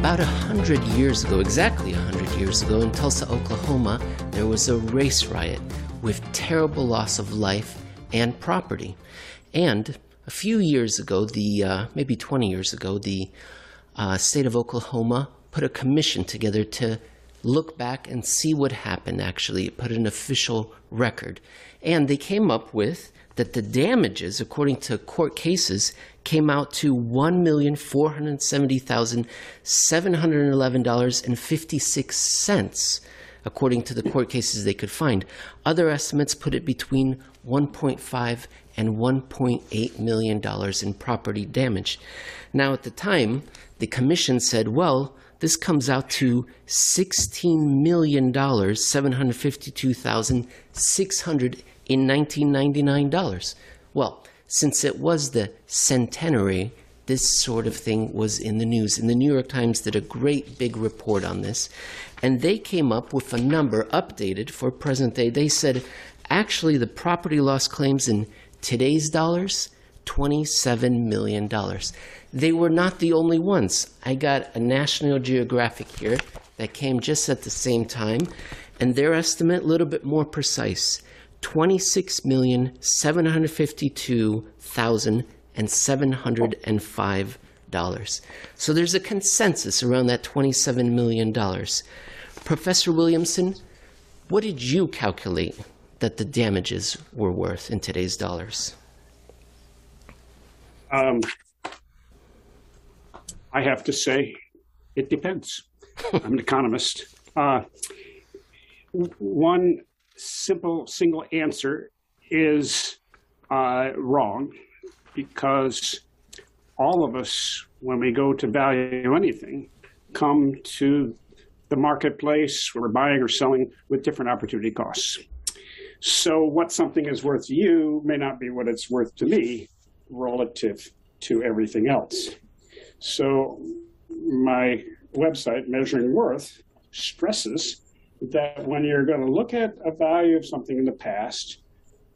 About a hundred years ago, exactly a hundred years ago, in Tulsa, Oklahoma, there was a race riot with terrible loss of life and property. And a few years ago, the uh, maybe 20 years ago, the uh, state of Oklahoma put a commission together to look back and see what happened. Actually, it put an official record, and they came up with that the damages, according to court cases, came out to $1,470,711.56, according to the court cases they could find. Other estimates put it between 1.5 and 1.8 million dollars in property damage. Now, at the time, the commission said, well, this comes out to $16 million, $752,600 in $1999. Well, since it was the centenary, this sort of thing was in the news. And the New York Times did a great big report on this. And they came up with a number updated for present day. They said actually the property loss claims in today's dollars, $27 million. They were not the only ones. I got a National Geographic here that came just at the same time, and their estimate a little bit more precise. Twenty-six million seven hundred fifty-two thousand and seven hundred and five dollars. So there's a consensus around that twenty-seven million dollars. Professor Williamson, what did you calculate that the damages were worth in today's dollars? Um, I have to say, it depends. I'm an economist. Uh, one simple single answer is uh, wrong because all of us, when we go to value anything, come to the marketplace where we're buying or selling with different opportunity costs. So what something is worth to you may not be what it's worth to me relative to everything else. So my website, Measuring Worth, stresses that when you're going to look at a value of something in the past,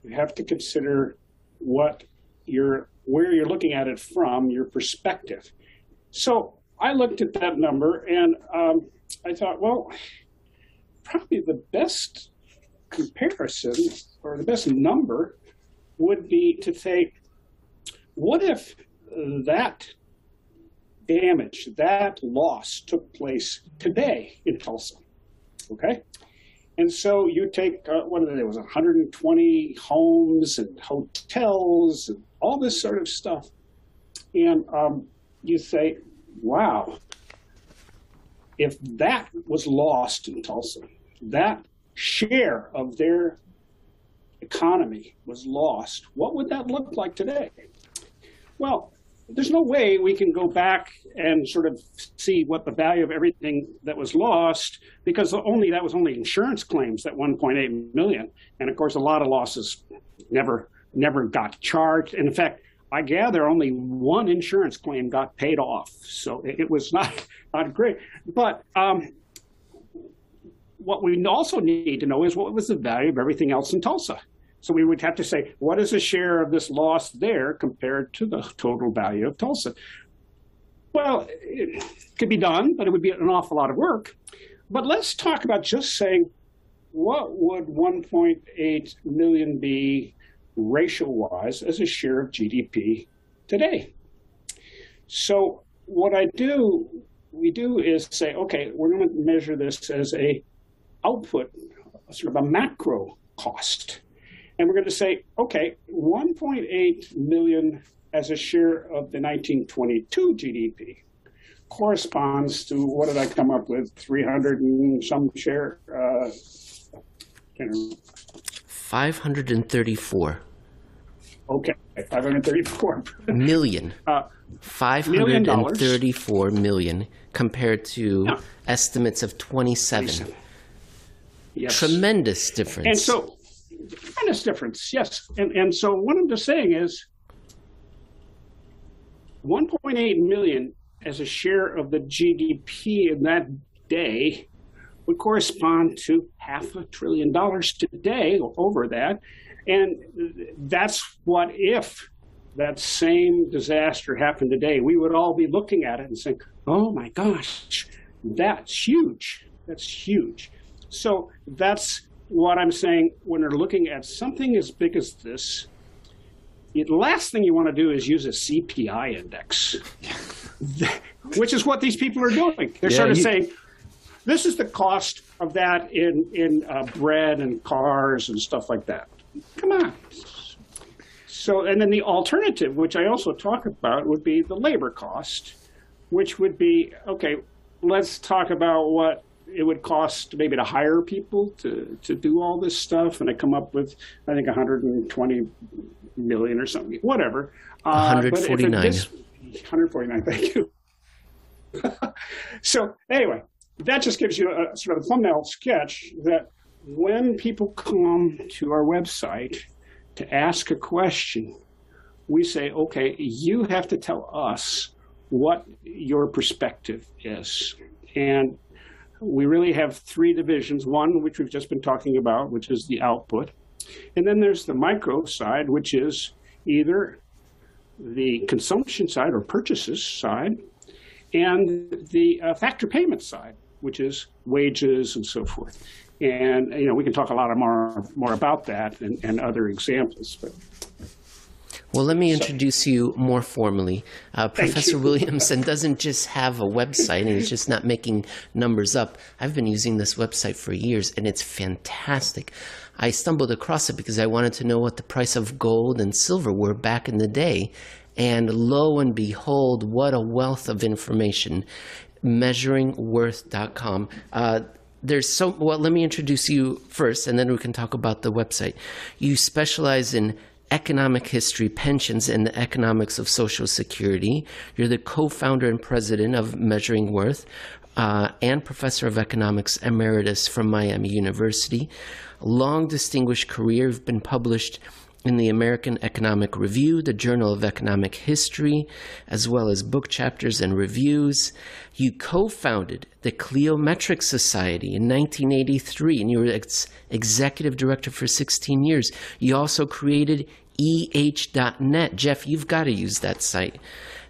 you have to consider what you're where you're looking at it from, your perspective. So I looked at that number and um, I thought, well, probably the best comparison or the best number would be to say, what if that damage, that loss took place today in Tulsa? Okay. And so you take, uh, what did it was 120 homes and hotels and all this sort of stuff. And um, you say, wow, if that was lost in Tulsa, that share of their economy was lost, what would that look like today? Well, there's no way we can go back and sort of see what the value of everything that was lost because only that was only insurance claims that 1.8 million. And of course a lot of losses never never got charged. And in fact i gather only one insurance claim got paid off. So it, was not not great. But um, what we also need to know is what was the value of everything else in tulsa so we would have to say, what is the share of this loss there compared to the total value of Tulsa? Well, it could be done, but it would be an awful lot of work. But let's talk about just saying, what would 1.8 million be ratio-wise as a share of GDP today? So what I do, we do is say, okay, we're going to measure this as a output, sort of a macro cost. And we're going to say, okay, 1.8 million as a share of the 1922 GDP corresponds to what did I come up with? 300 and some share. Uh, 534. Okay, 534 million. Uh, 534 million, million compared to yeah. estimates of 27. 27. Yes. Tremendous difference. And so tremendous difference, yes. And, and so what I'm just saying is 1.8 million as a share of the GDP in that day would correspond to half a trillion dollars today over that. And that's what if that same disaster happened today, we would all be looking at it and saying, oh my gosh, that's huge. That's huge. So that's what I'm saying when they're looking at something as big as this. The last thing you want to do is use a CPI index, which is what these people are doing. They're Yeah, sort of you- saying, this is the cost of that in in uh, bread and cars and stuff like that. Come on. So, and then the alternative, which I also talk about, would be the labor cost, which would be okay. Let's talk about what it would cost maybe to hire people to to do all this stuff, and I come up with I think 120 million or something, whatever. Uh, but if it 149. dis- 149. Thank you. so anyway, that just gives you a sort of a thumbnail sketch that when people come to our website to ask a question, we say, okay, you have to tell us what your perspective is. And we really have three divisions one, which we've just been talking about, which is the output. And then there's the micro side, which is either the consumption side or purchases side, and the uh, factor payment side, which is wages and so forth. And you know we can talk a lot more more about that and, and other examples. But Well, let me introduce you more formally. Uh, Professor. Williamson doesn't just have a website and he's just not making numbers up. I've been using this website for years and it's fantastic. I stumbled across it because I wanted to know what the price of gold and silver were back in the day. And lo and behold, what a wealth of information. Measuringworth.com. Uh, there's so well let me introduce you first and then we can talk about the website you specialize in economic history pensions and the economics of social security you're the co-founder and president of measuring worth uh, and professor of economics emeritus from miami university long distinguished career you've been published in the American Economic Review, the Journal of Economic History, as well as book chapters and reviews. You co founded the Cliometric Society in 1983, and you were its executive director for 16 years. You also created eh.net. Jeff, you've got to use that site.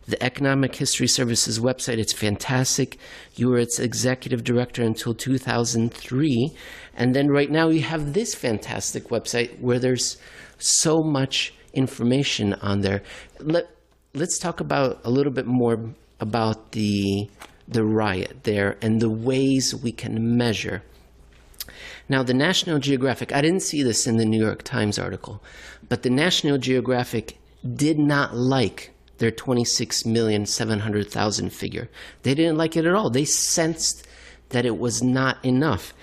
The Economic History Services website, it's fantastic. You were its executive director until 2003. And then right now you have this fantastic website where there's so much information on there. Let, let's talk about a little bit more about the, the riot there and the ways we can measure. Now, the National Geographic, I didn't see this in the New York Times article, but the National Geographic did not like their 26,700,000 figure. They didn't like it at all. They sensed that it was not enough.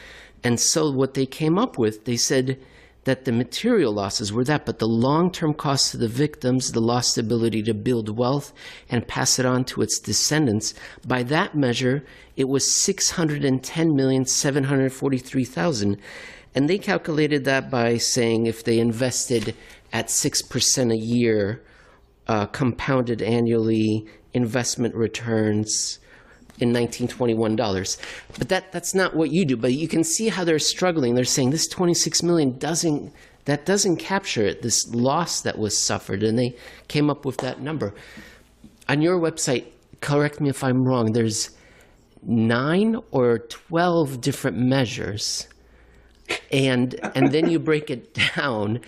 And so, what they came up with, they said that the material losses were that, but the long term costs to the victims, the lost ability to build wealth and pass it on to its descendants, by that measure, it was 610,743,000. And they calculated that by saying if they invested at 6% a year, uh, compounded annually investment returns in 1921 dollars. But that that's not what you do. But you can see how they're struggling. They're saying this 26 million doesn't that doesn't capture it. This loss that was suffered, and they came up with that number. On your website, correct me if I'm wrong. There's nine or 12 different measures, and and then you break it down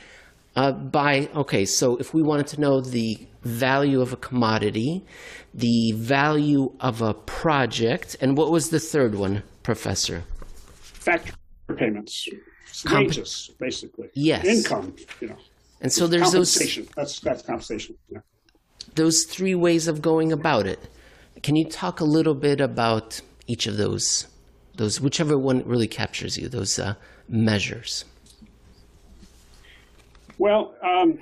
uh, by okay. So if we wanted to know the value of a commodity, the value of a project, and what was the third one, Professor? factor payments, Comp- wages, basically. Yes. Income, you know. And so there's those compensation. That's that's compensation. Yeah. those three ways of going about it. Can you talk a little bit about each of those, those whichever one really captures you, those uh, measures? Well, um,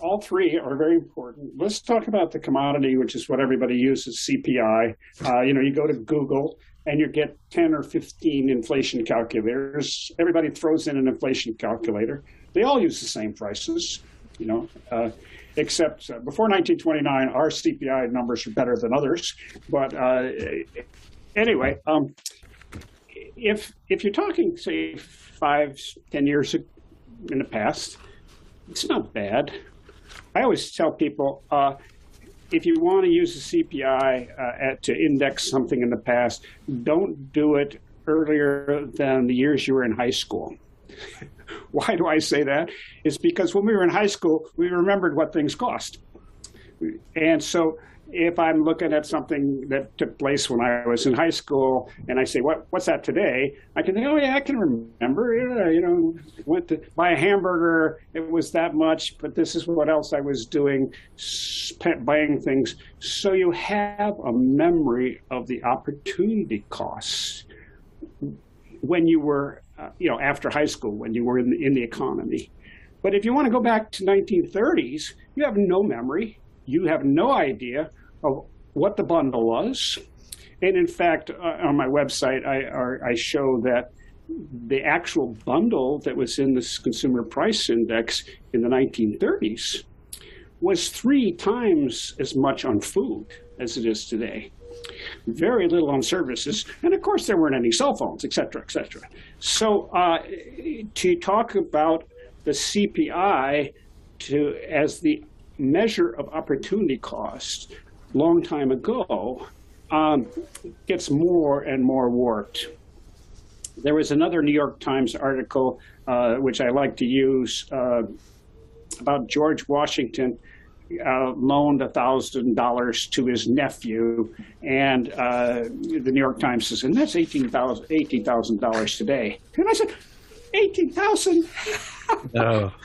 all three are very important. Let's talk about the commodity, which is what everybody uses, CPI. Uh, you know, you go to Google and you get 10 or 15 inflation calculators. Everybody throws in an inflation calculator. They all use the same prices, you know, uh, except uh, before 1929, our CPI numbers are better than others. But uh, anyway, um, if if you're talking, say, five, ten years in the past, it's not bad. I always tell people uh, if you want to use the CPI uh, at, to index something in the past, don't do it earlier than the years you were in high school. Why do I say that? It's because when we were in high school, we remembered what things cost. And so if I'm looking at something that took place when I was in high school and I say, what, what's that today? I can think, oh, yeah, I can remember. Yeah, you know, went to buy a hamburger. It was that much, but this is what else I was doing, buying things. So you have a memory of the opportunity costs when you were, uh, you know, after high school, when you were in the, in the economy. But if you want to go back to 1930s, you have no memory. You have no idea of what the bundle was. And in fact, uh, on my website, I, I show that the actual bundle that was in this consumer price index in the 1930s was three times as much on food as it is today. Very little on services, and of course there weren't any cell phones, et cetera, et cetera. So uh, to talk about the CPI to as the measure of opportunity cost long time ago um, gets more and more warped. There was another New York Times article, uh, which I like to use, uh, about George Washington uh, loaned $1,000 to his nephew, and uh, the New York Times says, and that's $18,000 $18, today. And I said, 18000 No.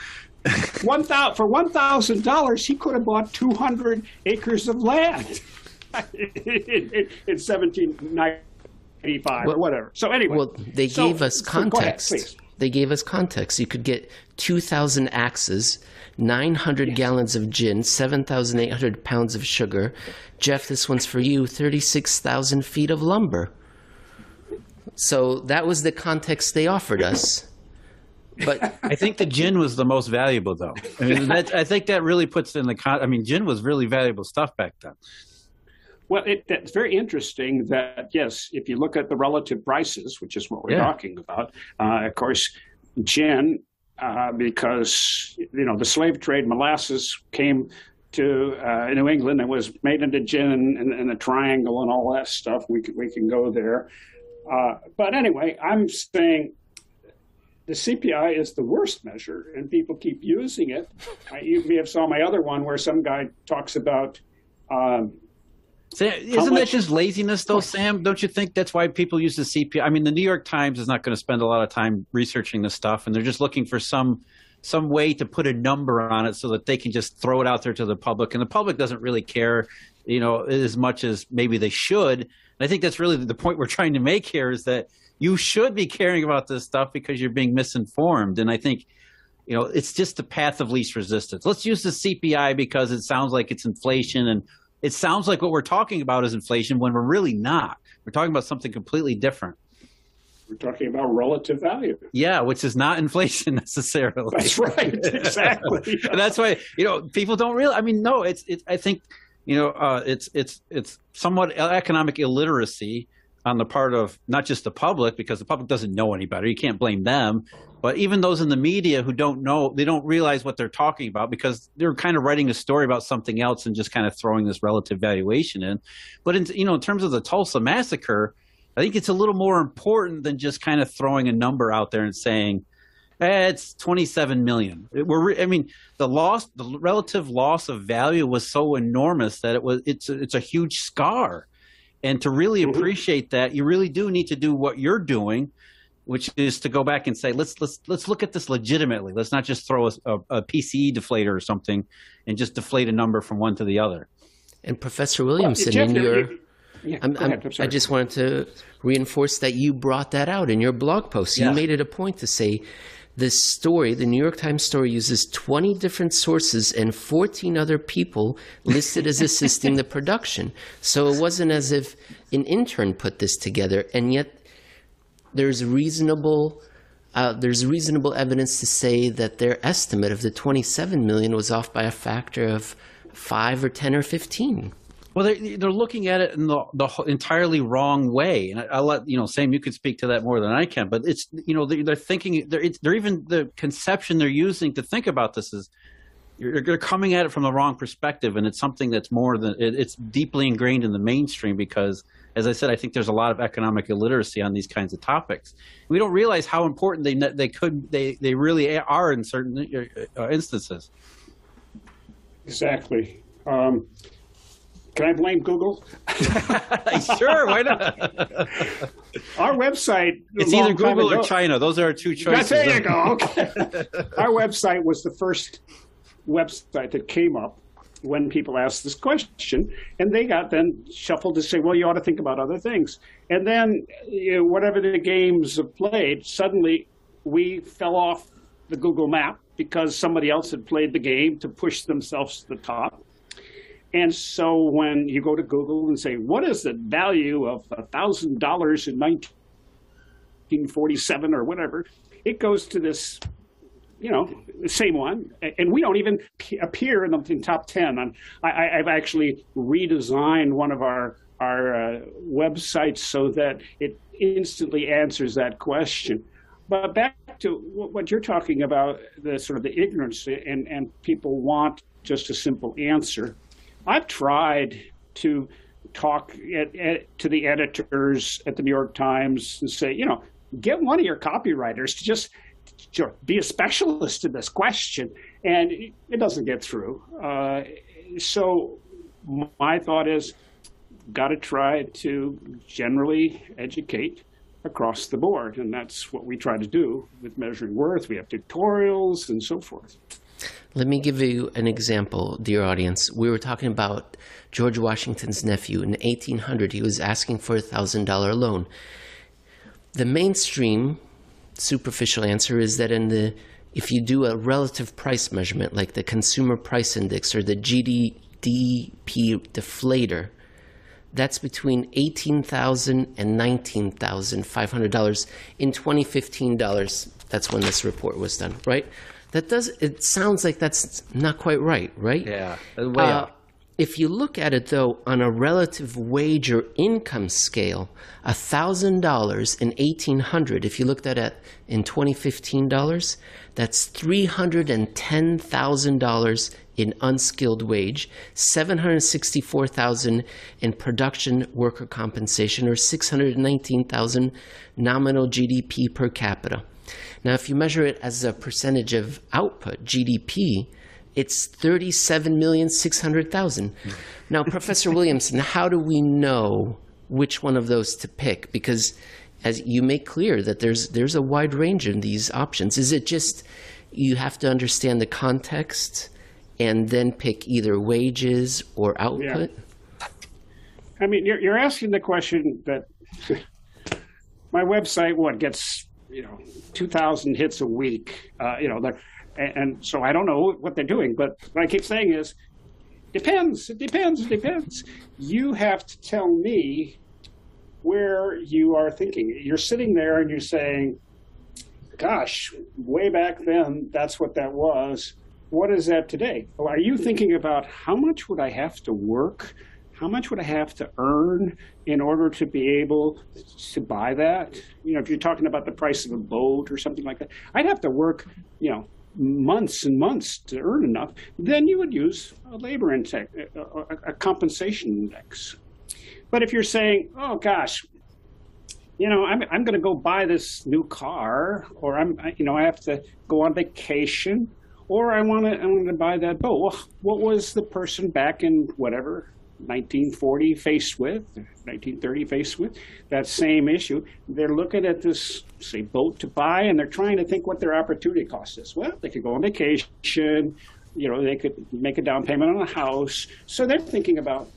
one for one thousand dollars, he could have bought two hundred acres of land in, in seventeen ninety five or whatever. So anyway, well, they so, gave us context. So ahead, they gave us context. You could get two thousand axes. 900 yes. gallons of gin, 7,800 pounds of sugar. Jeff, this one's for you 36,000 feet of lumber. So that was the context they offered us. But I think the gin was the most valuable, though. I mean, that, I think that really puts in the con. I mean, gin was really valuable stuff back then. Well, it, it's very interesting that yes, if you look at the relative prices, which is what we're yeah. talking about, uh, of course, gin, uh, because you know the slave trade, molasses came to uh, New England and was made into gin and, and, a triangle and all that stuff. We can, we can go there. Uh, but anyway, I'm saying the CPI is the worst measure, and people keep using it. you may have saw my other one where some guy talks about. Um, Sam, isn't much, that just laziness, though, Sam? Don't you think that's why people use the CPI? I mean, the New York Times is not going to spend a lot of time researching this stuff, and they're just looking for some some way to put a number on it so that they can just throw it out there to the public, and the public doesn't really care, you know, as much as maybe they should. And I think that's really the point we're trying to make here is that you should be caring about this stuff because you're being misinformed. And I think, you know, it's just the path of least resistance. Let's use the CPI because it sounds like it's inflation and it sounds like what we're talking about is inflation when we're really not. We're talking about something completely different. We're talking about relative value. Yeah, which is not inflation necessarily. That's right. Exactly. and that's why you know people don't really. I mean, no, it's. It, I think you know uh, it's it's it's somewhat economic illiteracy on the part of not just the public because the public doesn't know any better. You can't blame them, but even those in the media who don't know, they don't realize what they're talking about because they're kind of writing a story about something else and just kind of throwing this relative valuation in. But in you know, in terms of the Tulsa massacre, I think it's a little more important than just kind of throwing a number out there and saying. Eh, it's 27 million. We're, I mean, the loss, the relative loss of value was so enormous that it was, it's, it's a huge scar and to really mm-hmm. appreciate that, you really do need to do what you're doing, which is to go back and say, let's let's let's look at this legitimately. Let's not just throw a, a, a PCE deflator or something and just deflate a number from one to the other. And Professor Williamson, well, in your yeah, I'm, I'm, i just wanted to reinforce that you brought that out in your blog post. You made it a point to say this story, the New York Times story, uses 20 different sources and 14 other people listed as assisting the production. So it wasn't as if an intern put this together, and yet there's reasonable. Uh, there's reasonable evidence to say that their estimate of the 27 million was off by a factor of five or 10 or 15. Well, they're, they're looking at it in the, the entirely wrong way, and I, will let you know. Sam, you could speak to that more than I can, but it's you know they're, they're thinking they're they're even the conception they're using to think about this is you're, you're coming at it from the wrong perspective, and it's something that's more than it, it's deeply ingrained in the mainstream because, as I said, I think there's a lot of economic illiteracy on these kinds of topics. We don't realize how important they they could they they really are in certain uh, instances. Exactly. Um, can I blame Google? sure, why not? Our website. It's either Google or China. Those are our two choices. there you go. Okay. Our website was the first website that came up when people asked this question, and they got then shuffled to say, "Well, you ought to think about other things." And then, you know, whatever the games have played, suddenly we fell off the Google map because somebody else had played the game to push themselves to the top. And so when you go to Google and say, "What is the value of a thousand dollars in 1947 or whatever," it goes to this you know, the same one, and we don't even appear in the in top ten. I'm, I, I've actually redesigned one of our our uh, websites so that it instantly answers that question. But back to what you're talking about, the sort of the ignorance, and and people want just a simple answer. I've tried to talk at, at, to the editors at the New York Times and say, you know, get one of your copywriters to just sure, be a specialist in this question, and it, it doesn't get through. Uh, so my thought is, got to try to generally educate across the board, and that's what we try to do with measuring worth. We have tutorials and so forth. Let me give you an example, dear audience. We were talking about George Washington's nephew. In 1800, he was asking for a $1,000 loan. The mainstream superficial answer is that in the if you do a relative price measurement like the consumer price index or the GDP deflator, that's between $18,000 and $19,500 in 2015 dollars. That's when this report was done, right? That does it sounds like that's not quite right, right? Yeah, way Uh, out. if you look at it though on a relative wage or income scale, thousand dollars in eighteen hundred. If you looked at it in twenty fifteen dollars, that's three hundred and ten thousand dollars in unskilled wage, seven hundred sixty four thousand in production worker compensation, or six hundred nineteen thousand nominal GDP per capita. Now, if you measure it as a percentage of output, GDP, it's 37,600,000. Now, Professor Williamson, how do we know which one of those to pick? Because as you make clear that there's there's a wide range in these options. Is it just you have to understand the context and then pick either wages or output? I mean, you're, you're asking the question that my website, what gets, you know, 2,000 hits a week, uh, you know, and, and so I don't know what they're doing, but what I keep saying is, depends, it depends, it depends. You have to tell me where you are thinking. You're sitting there and you're saying, gosh, way back then, that's what that was. What is that today? Are you thinking about how much would I have to work? How much would I have to earn in order to be able to buy that? You know, if you're talking about the price of a boat or something like that, I'd have to work, you know, months and months to earn enough. Then you would use a labor index, a, a, compensation index. But if you're saying, oh gosh, you know, I'm, I'm going to go buy this new car, or I'm, you know, I have to go on vacation, or I want to, I want to buy that boat. Well, what was the person back in whatever 1940 faced with, 1930 faced with that same issue? They're looking at this, say, boat to buy, and they're trying to think what their opportunity cost is. Well, they could go on vacation, you know, they could make a down payment on a house. So they're thinking about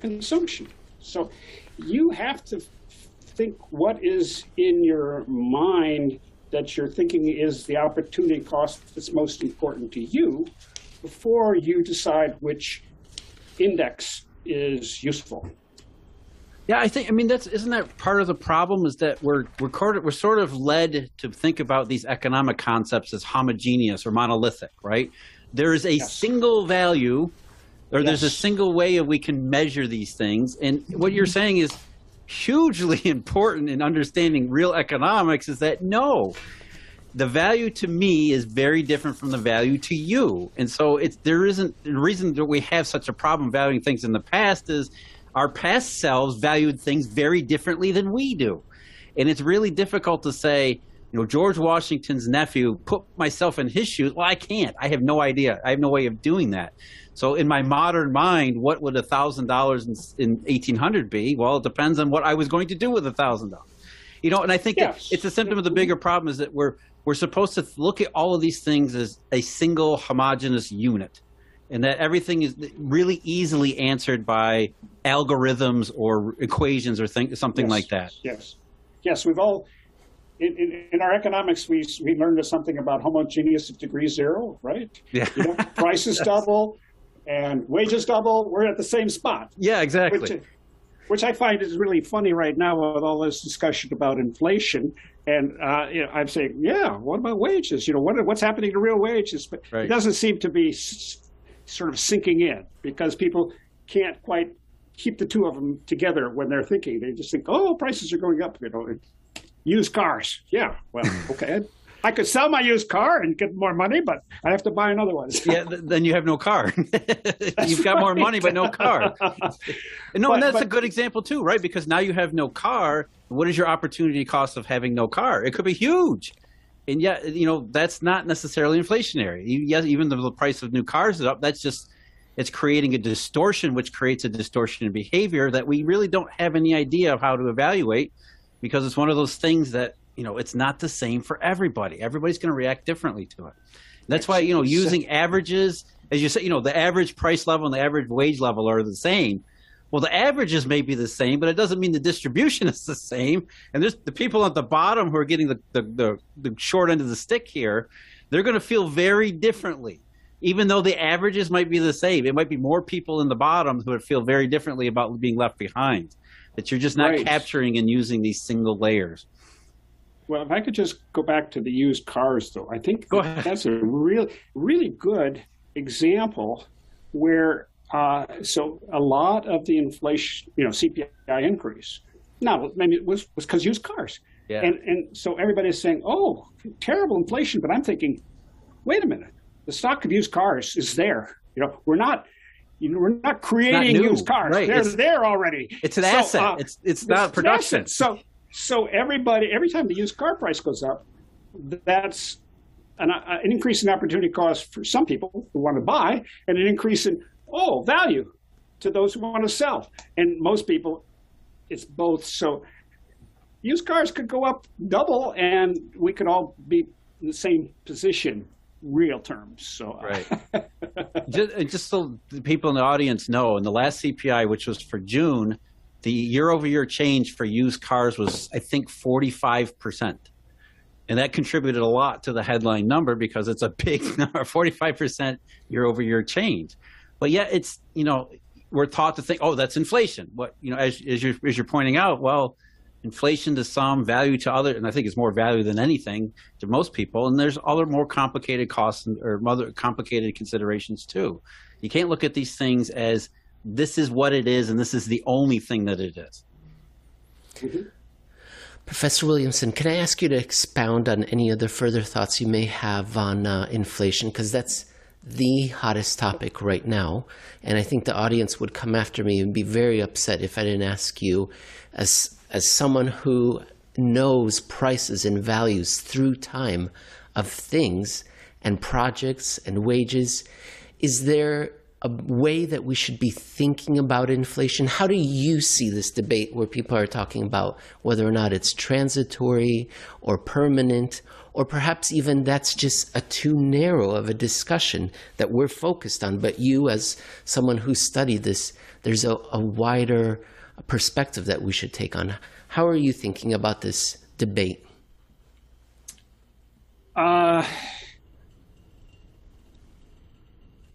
consumption. So you have to think what is in your mind that you're thinking is the opportunity cost that's most important to you before you decide which index is useful. Yeah, I think. I mean, that's isn't that part of the problem? Is that we're we're, we're sort of led to think about these economic concepts as homogeneous or monolithic, right? There is a Yes. single value, or there's a single way that we can measure these things. And what you're mm-hmm. saying is hugely important in understanding real economics. Is that no, the value to me is very different from the value to you. And so it's there isn't the reason that we have such a problem valuing things in the past is our past selves valued things very differently than we do. And it's really difficult to say, you know, George Washington's nephew, put myself in his shoes. Well, I can't. I have no idea. I have no way of doing that. So in my modern mind, what would a thousand dollars in eighteen hundred be? Well, it depends on what I was going to do with a thousand dollars. You know, and I think Yes. it's a symptom of the bigger problem is that we're we're supposed to look at all of these things as a single homogeneous unit, and that everything is really easily answered by algorithms or equations or thing, something Yes, like that. Yes, yes, we've all, in, in, in our economics, we, we learned something about homogeneous at degree zero, right? Yeah. You know, prices double and wages double, we're at the same spot. Yeah, exactly. Which, which I find is really funny right now with all this discussion about inflation. And uh, you know, I'm saying, yeah, what about wages? You know, what, what's happening to real wages? But Right. it doesn't seem to be s- sort of sinking in because people can't quite keep the two of them together when they're thinking. They just think, oh, prices are going up. You know, used cars. Yeah, well, okay. I could sell my used car and get more money, but I have to buy another one. yeah, then you have no car. You've got more money, but no car. No, But- and that's a good example too, right? Because now you have no car. What is your opportunity cost of having no car? It could be huge, and yet you know that's not necessarily inflationary. Yes, even though the price of new cars is up, that's just it's creating a distortion, which creates a distortion in behavior that we really don't have any idea of how to evaluate, because it's one of those things that you know it's not the same for everybody. Everybody's going to react differently to it. That's why you know using averages, as you say, you know the average price level and the average wage level are the same. Well, the averages may be the same, but it doesn't mean the distribution is the same. And there's the people at the bottom who are getting the, the, the, the short end of the stick here, they're going to feel very differently. Even though the averages might be the same, it might be more people in the bottom who would feel very differently about being left behind. That you're just not Right. capturing and using these single layers. Well, if I could just go back to the used cars, though, I think Go ahead. that's a real, really good example where uh, so a lot of the inflation, you know, CPI increase. Now, maybe it was was because used cars, Yeah. and and so everybody's saying, "Oh, terrible inflation," but I'm thinking, wait a minute, the stock of used cars is there. You know, we're not. You know, we're not creating new, used cars. right. They're It's- there already. It's an So, asset. uh, it's it's not production. asset. So, so everybody, every time the used car price goes up, that's an, uh, an increase in opportunity cost for some people who want to buy, and an increase in oh value to those who want to sell. And most people, it's both. So, used cars could go up double, and we could all be in the same position, real terms. So, Right. just, uh, just so the people in the audience know, in the last CPI, which was for June, the year-over-year change for used cars was, I think, 45 percent, and that contributed a lot to the headline number because it's a big number, 45 percent year-over-year change. But yet, it's you know we're taught to think, oh, that's inflation. What you know, as, as you're as you're pointing out, well, inflation to some, value to other, and I think it's more value than anything to most people. And there's other more complicated costs and, or other complicated considerations too. You can't look at these things as this is what it is and this is the only thing that it is. Professor Williamson, can I ask you to expound on any other further thoughts you may have on uh, inflation? Because that's the hottest topic right now. And I think the audience would come after me and be very upset if I didn't ask you, as, as someone who knows prices and values through time of things and projects and wages, is there a way that we should be thinking about inflation? How do you see this debate where people are talking about whether or not it's transitory or permanent, or perhaps even that's just a too narrow of a discussion that we're focused on? But you, as someone who studied this, there's a, a wider perspective that we should take on. How are you thinking about this debate? Uh,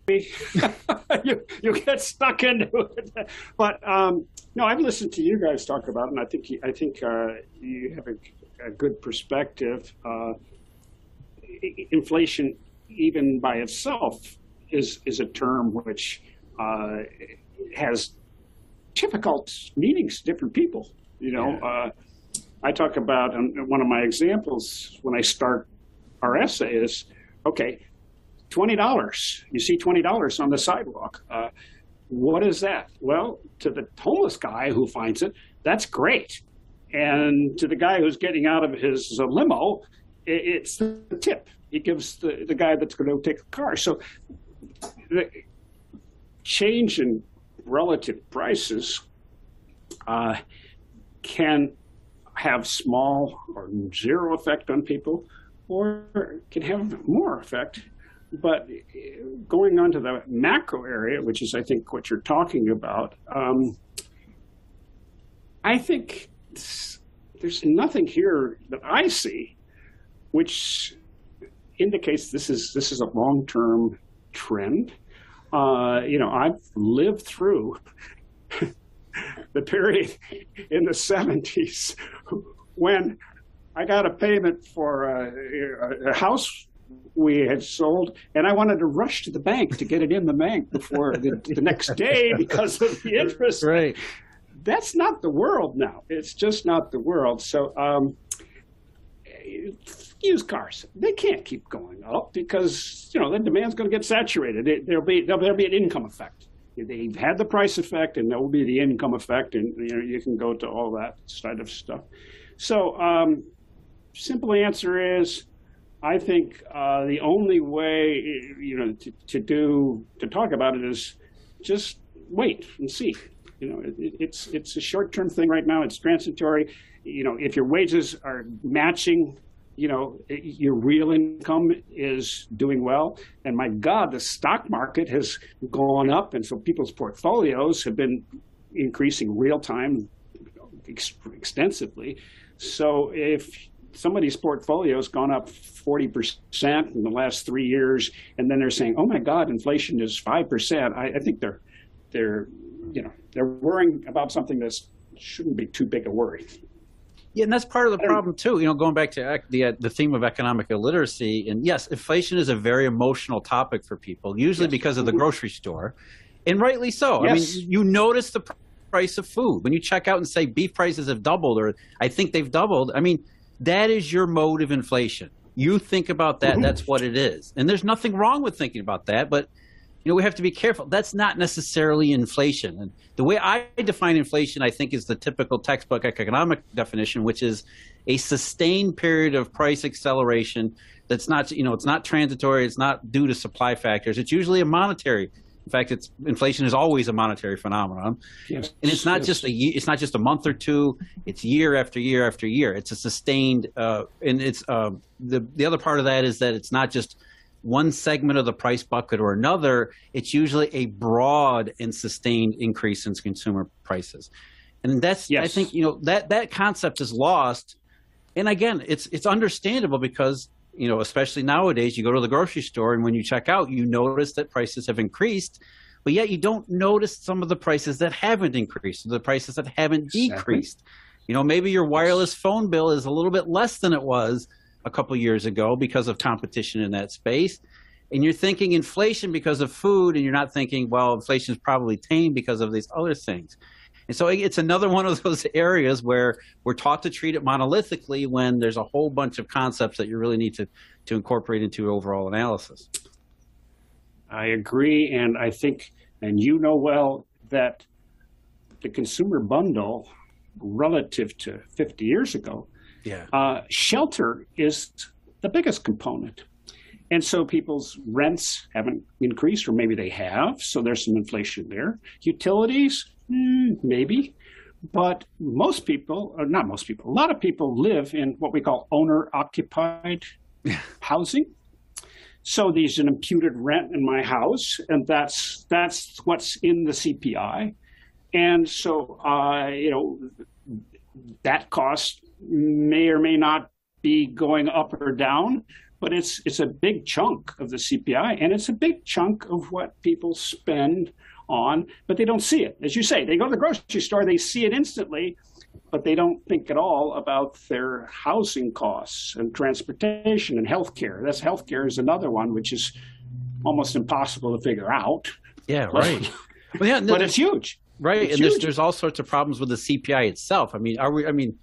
you you get stuck into it, but um, no, I've listened to you guys talk about it, and I think you, I think uh, you have a, a good perspective. Uh, inflation, even by itself, is is a term which uh, has difficult meanings to different people. You know, uh, I talk about um, one of my examples when I start our essay is, okay, twenty dollars. You see twenty dollars on the sidewalk. Uh, what is that? Well, to the homeless guy who finds it, that's great. And to the guy who's getting out of his uh, limo, it's the tip he gives the, the guy that's going to take the car. So the change in relative prices uh, can have small or zero effect on people, or can have more effect. But going on to the macro area, which is, I think, what you're talking about, um, I think there's nothing here that I see which indicates this is this is a long-term trend. Uh, you know, I've lived through the period in the 70s when I got a payment for a, a, house we had sold, and I wanted to rush to the bank to get it in the bank before the, the next day because of the interest. Right. That's not the world now. It's just not the world. So, um, used cars, they can't keep going up because you know the demand's going to get saturated. It, there'll be there'll, there'll be an income effect. They've had the price effect, and there will be the income effect, and you know you can go to all that side of stuff. So, um, simple answer is, I think uh, the only way you know to, to do to talk about it is just wait and see. You know, it, it's it's a short-term thing right now. It's transitory. You know, if your wages are matching you know, your real income is doing well. And my God, the stock market has gone up. And so people's portfolios have been increasing real time ex- extensively. So if somebody's portfolio has gone up 40% in the last three years, and then they're saying, oh my God, inflation is 5%, I, I think they're, they're, you know, they're worrying about something that shouldn't be too big a worry. Yeah, and that's part of the problem too. You know, going back to the uh, the theme of economic illiteracy, and yes, inflation is a very emotional topic for people, usually yes. because of the mm-hmm. grocery store, and rightly so. Yes. I mean, you notice the price of food when you check out and say beef prices have doubled, or I think they've doubled. I mean, that is your mode of inflation. You think about that. That's what it is, and there's nothing wrong with thinking about that, but you know, we have to be careful. That's not necessarily inflation. And the way I define inflation, I think, is the typical textbook economic definition, which is a sustained period of price acceleration that's not, you know, it's not transitory, it's not due to supply factors. It's usually a monetary. In fact, it's inflation is always a monetary phenomenon, yes, and it's not yes. just a it's not just a month or two. It's year after year after year. It's a sustained, uh, and it's uh, the the other part of that is that it's not just one segment of the price bucket or another, it's usually a broad and sustained increase in consumer prices. And that's yes. I think you know that that concept is lost. And again, it's it's understandable because you know, especially nowadays, you go to the grocery store and when you check out, you notice that prices have increased, but yet you don't notice some of the prices that haven't increased, the prices that haven't exactly. decreased. You know, maybe your wireless phone bill is a little bit less than it was a couple years ago because of competition in that space. And you're thinking inflation because of food, and you're not thinking, well, inflation is probably tame because of these other things. And so it's another one of those areas where we're taught to treat it monolithically when there's a whole bunch of concepts that you really need to, to incorporate into overall analysis. I agree. And I think, and you know well, that the consumer bundle relative to 50 years ago yeah. Uh, shelter is the biggest component. And so people's rents haven't increased, or maybe they have, so there's some inflation there. Utilities, mm, maybe. But most people, or not most people, a lot of people live in what we call owner occupied housing. So there's an imputed rent in my house, and that's that's what's in the CPI. And so, uh, you know, that cost may or may not be going up or down, but it's it's a big chunk of the CPI, and it's a big chunk of what people spend on, but they don't see it. As you say, they go to the grocery store, they see it instantly, but they don't think at all about their housing costs and transportation and healthcare. That's healthcare is another one which is almost impossible to figure out. Yeah, right. well, yeah, no, but it's huge. Right, it's and huge. there's there's all sorts of problems with the CPI itself. I mean, are we? I mean,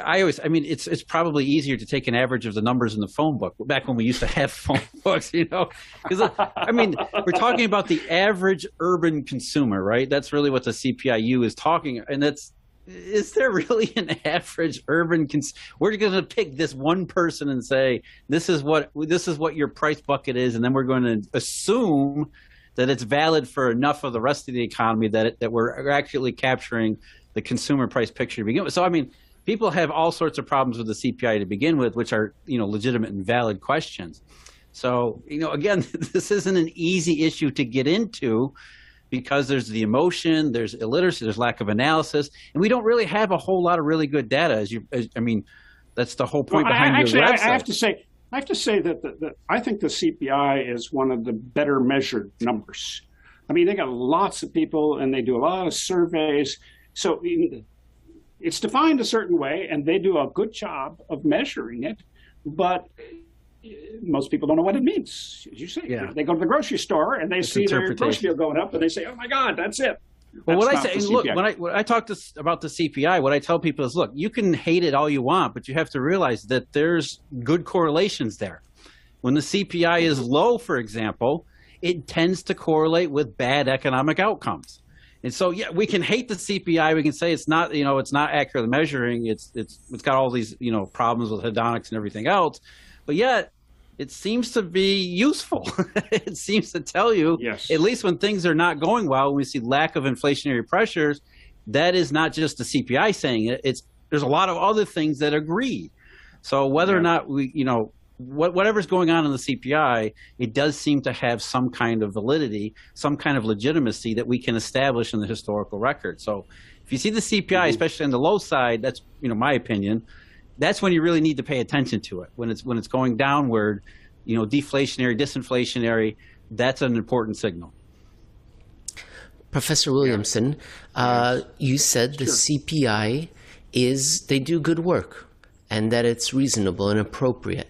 I always, I mean, it's it's probably easier to take an average of the numbers in the phone book back when we used to have phone books, you know, because uh, I mean, we're talking about the average urban consumer, right? That's really what the CPIU is talking, and that's is there really an average urban cons- we're going to pick this one person and say this is what this is what your price bucket is and then we're going to assume that it's valid for enough of the rest of the economy that it, that we're actually capturing the consumer price picture to begin with so i mean people have all sorts of problems with the cpi to begin with which are you know legitimate and valid questions so you know again this isn't an easy issue to get into because there's the emotion, there's illiteracy, there's lack of analysis, and we don't really have a whole lot of really good data. As you, as, I mean, that's the whole point well, behind I, your actually, website. I, I have to say, I have to say that the, the, I think the CPI is one of the better measured numbers. I mean, they got lots of people and they do a lot of surveys, so it's defined a certain way, and they do a good job of measuring it. But most people don't know what it means. As you say, Yeah. they go to the grocery store and they It's see their grocery bill going up, and they say, "Oh my God, that's it." Well, what I say, look, when I when I talk to, about the CPI, what I tell people is, look, you can hate it all you want, but you have to realize that there's good correlations there. When the CPI is low, for example, it tends to correlate with bad economic outcomes. And so, yeah, we can hate the CPI. We can say it's not, you know, it's not accurate measuring. It's it's it's got all these, you know, problems with hedonics and everything else. But yet, it seems to be useful. it seems to tell you, Yes. at least when things are not going well, when we see lack of inflationary pressures, that is not just the CPI saying it. It's there's a lot of other things that agree. So whether or not we, you know, what, whatever's going on in the CPI, it does seem to have some kind of validity, some kind of legitimacy that we can establish in the historical record. So if you see the CPI, especially on the low side, that's you know my opinion. That's when you really need to pay attention to it. When it's when it's going downward, you know, deflationary, disinflationary, that's an important signal. Professor Williamson, uh, you said the CPI is they do good work and that it's reasonable and appropriate.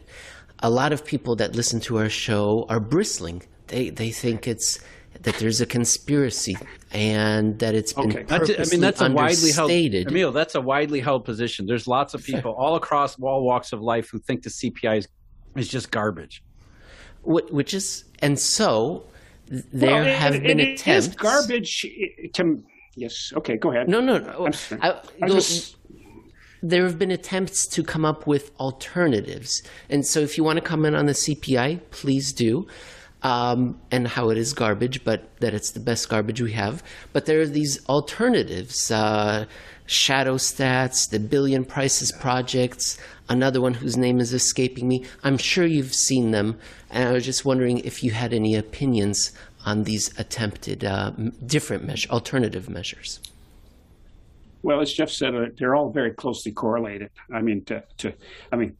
A lot of people that listen to our show are bristling. They they think it's that there's a conspiracy and that it's been Okay. That's, I mean, that's a widely held. Emil, that's a widely held position. There's lots of people all across all walks of life who think the CPI is, is just garbage. Which is and so there Well, it- have it- been it is attempts. garbage i- to. Yes. Okay. Go ahead. No, no, no. I- I just- there have been attempts to come up with alternatives, and so if you want to comment on the CPI, please do, um, and how it is garbage, but that it's the best garbage we have. But there are these alternatives. Uh, Shadow Stats, the Billion Prices Projects, another one whose name is escaping me. I'm sure you've seen them, and I was just wondering if you had any opinions on these attempted uh, different measure, alternative measures. Well, as Jeff said, uh, they're all very closely correlated. I mean, to, to I mean,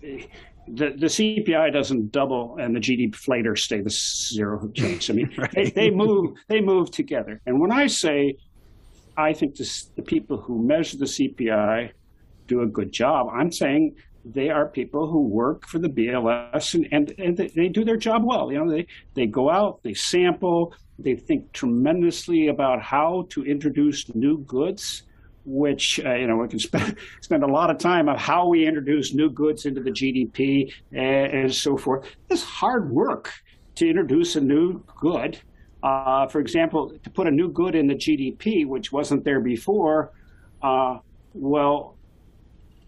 the the CPI doesn't double and the GDP deflator stay the zero change. I mean, they, they move they move together. And when I say, I think this, the people who measure the CPI do a good job. I'm saying they are people who work for the BLS and, and, and they, they do their job well. You know, they, they go out, they sample, they think tremendously about how to introduce new goods, which, uh, you know, we can spend, spend a lot of time on how we introduce new goods into the GDP and, and so forth. It's hard work to introduce a new good. Uh, for example, to put a new good in the GDP, which wasn't there before, uh, well,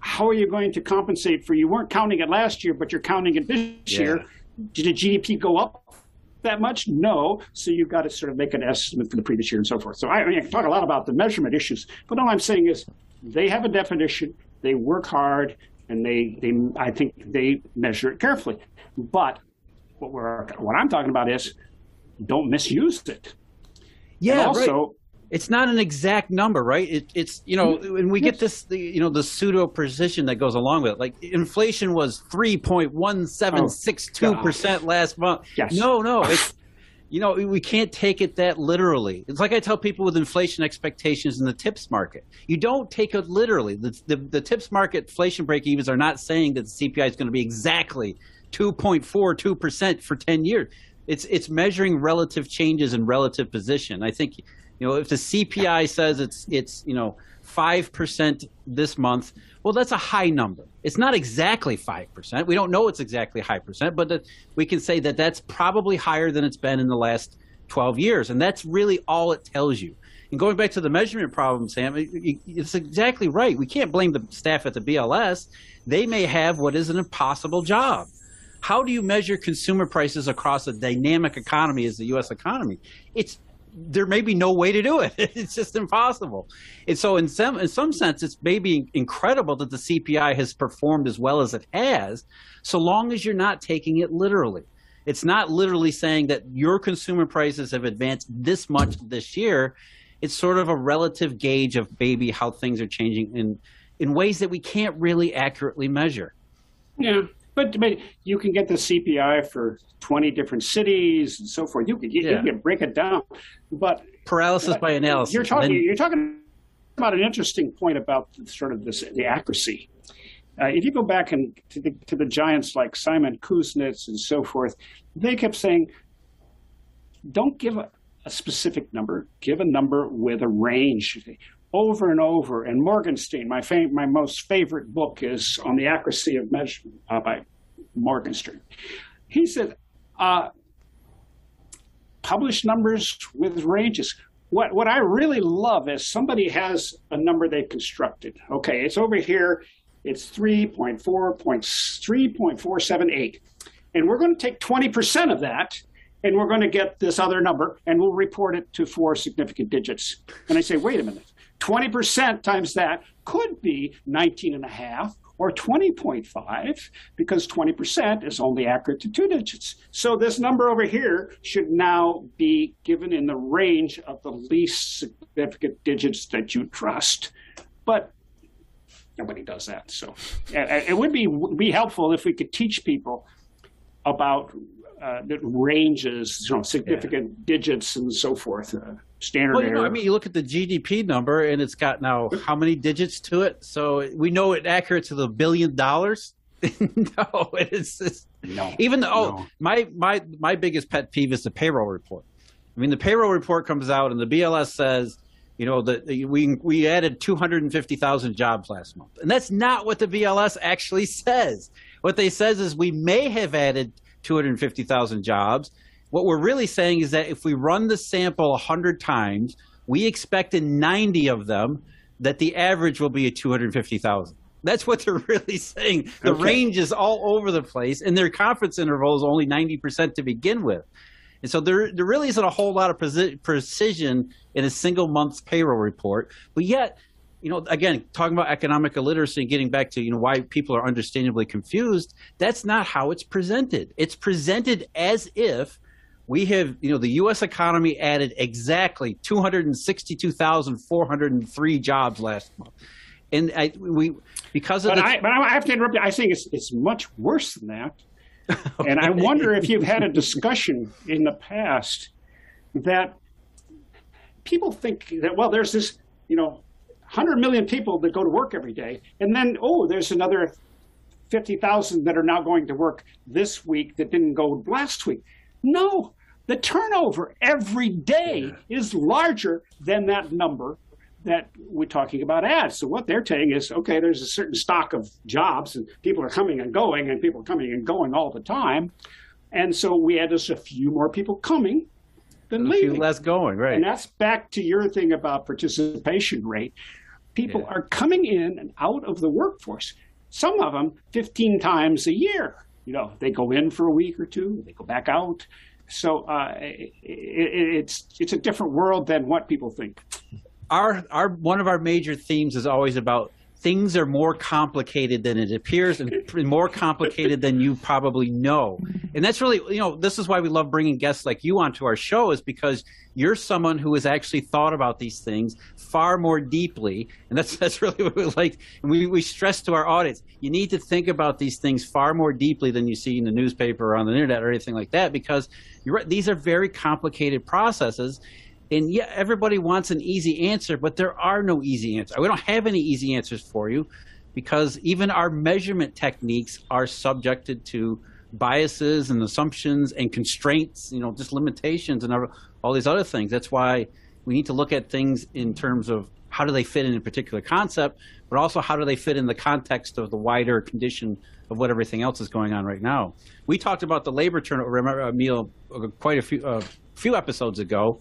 how are you going to compensate for you weren't counting it last year, but you're counting it this Yeah. year? Did the GDP go up that much? No. So you've got to sort of make an estimate for the previous year and so forth. So I, I mean, I can talk a lot about the measurement issues, but all I'm saying is they have a definition, they work hard, and they, they I think they measure it carefully. But what we're what I'm talking about is don't misuse it. Yeah, and also, right. It's not an exact number, right? It, it's you know, mm-hmm. and we get this, the, you know, the pseudo precision that goes along with it. Like inflation was oh, three point one seven six two percent last month. Yes. No, no, it's you know, we can't take it that literally. It's like I tell people with inflation expectations in the TIPS market. You don't take it literally. The the, the TIPS market inflation break evens are not saying that the CPI is going to be exactly 2.42 percent for 10 years. It's it's measuring relative changes in relative position. I think You know, if the CPI says it's it's you know five percent this month, well, that's a high number. It's not exactly five percent. We don't know it's exactly high percent, but that we can say that that's probably higher than it's been in the last 12 years, and that's really all it tells you. And going back to the measurement problem, Sam, it's exactly right. We can't blame the staff at the BLS. They may have what is an impossible job. How do you measure consumer prices across a dynamic economy as the U.S. economy? It's there may be no way to do it. It's just impossible. And so, in some in some sense, it's maybe incredible that the CPI has performed as well as it has, so long as you're not taking it literally. It's not literally saying that your consumer prices have advanced this much this year. It's sort of a relative gauge of maybe how things are changing in in ways that we can't really accurately measure. Yeah, but, but you can get the CPI for 20 different cities and so forth. You can, you, yeah. you can break it down. But paralysis by analysis. You're talking, then, you're talking about an interesting point about sort of this, the accuracy. Uh, if you go back and to the, to the giants like Simon Kuznets and so forth, they kept saying, don't give a, a specific number, give a number with a range over and over. And Morgenstern, my fam- my most favorite book is on the accuracy of measurement uh, by Morgenstern. He said, uh, publish numbers with ranges. What what I really love is somebody has a number they've constructed. Okay, it's over here. It's 3.4.3.478. And we're going to take 20% of that and we're going to get this other number and we'll report it to four significant digits. And I say, wait a minute. 20% times that could be 19 and a half or 20.5 because 20% is only accurate to two digits. So this number over here should now be given in the range of the least significant digits that you trust. But nobody does that. So it would be be helpful if we could teach people about uh, the ranges, you know, significant yeah. digits and so forth. Uh, standard well, you know, I mean, you look at the GDP number, and it's got now how many digits to it? So we know it accurate to the billion dollars. no, it's just, no. Even though oh, no. my my my biggest pet peeve is the payroll report. I mean, the payroll report comes out, and the BLS says, you know, that we we added two hundred and fifty thousand jobs last month, and that's not what the BLS actually says. What they says is we may have added two hundred fifty thousand jobs what we're really saying is that if we run the sample 100 times, we expect in 90 of them that the average will be at 250,000. That's what they're really saying. The okay. range is all over the place, and their confidence interval is only 90% to begin with. And so there, there really isn't a whole lot of precision in a single month's payroll report. But yet, you know, again, talking about economic illiteracy and getting back to, you know, why people are understandably confused, that's not how it's presented. It's presented as if we have, you know, the U.S. economy added exactly 262,403 jobs last month. And I, we, because of but, the, I, but I have to interrupt you. I think it's, it's much worse than that. okay. And I wonder if you've had a discussion in the past that people think that, well, there's this, you know, 100 million people that go to work every day. And then, oh, there's another 50,000 that are now going to work this week that didn't go last week. No, the turnover every day is larger than that number that we're talking about ads. So what they're saying is, okay, there's a certain stock of jobs and people are coming and going and people are coming and going all the time. And so we had just a few more people coming than a leaving. few less going, right. And that's back to your thing about participation rate. People yeah. are coming in and out of the workforce. Some of them 15 times a year. You know, they go in for a week or two, they go back out. So uh, it, it's it's a different world than what people think. Our our one of our major themes is always about things are more complicated than it appears and more complicated than you probably know. And that's really, you know, this is why we love bringing guests like you onto our show is because you're someone who has actually thought about these things far more deeply. And that's, that's really what we like. And we, we stress to our audience, you need to think about these things far more deeply than you see in the newspaper or on the internet or anything like that because you're right, these are very complicated processes and yeah, everybody wants an easy answer, but there are no easy answers. We don't have any easy answers for you because even our measurement techniques are subjected to biases and assumptions and constraints, you know, just limitations and all these other things. That's why we need to look at things in terms of how do they fit in a particular concept, but also how do they fit in the context of the wider condition of what everything else is going on right now. We talked about the labor turnover, remember, Emil, uh, quite a few, uh, few episodes ago,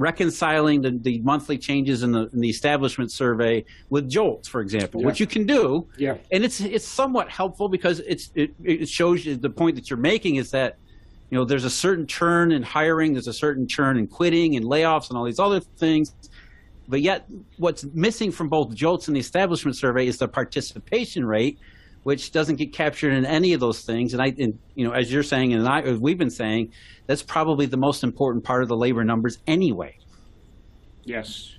reconciling the, the monthly changes in the, in the establishment survey with JOLTS, for example, Yeah. which you can do. Yeah. And it's it's somewhat helpful because it's it, it shows you the point that you're making is that you know there's a certain churn in hiring, there's a certain churn in quitting and layoffs and all these other things. But yet, what's missing from both JOLTS and the establishment survey is the participation rate, which doesn't get captured in any of those things. And I, and, you know, as you're saying, and I, as we've been saying, that's probably the most important part of the labor numbers anyway. Yes.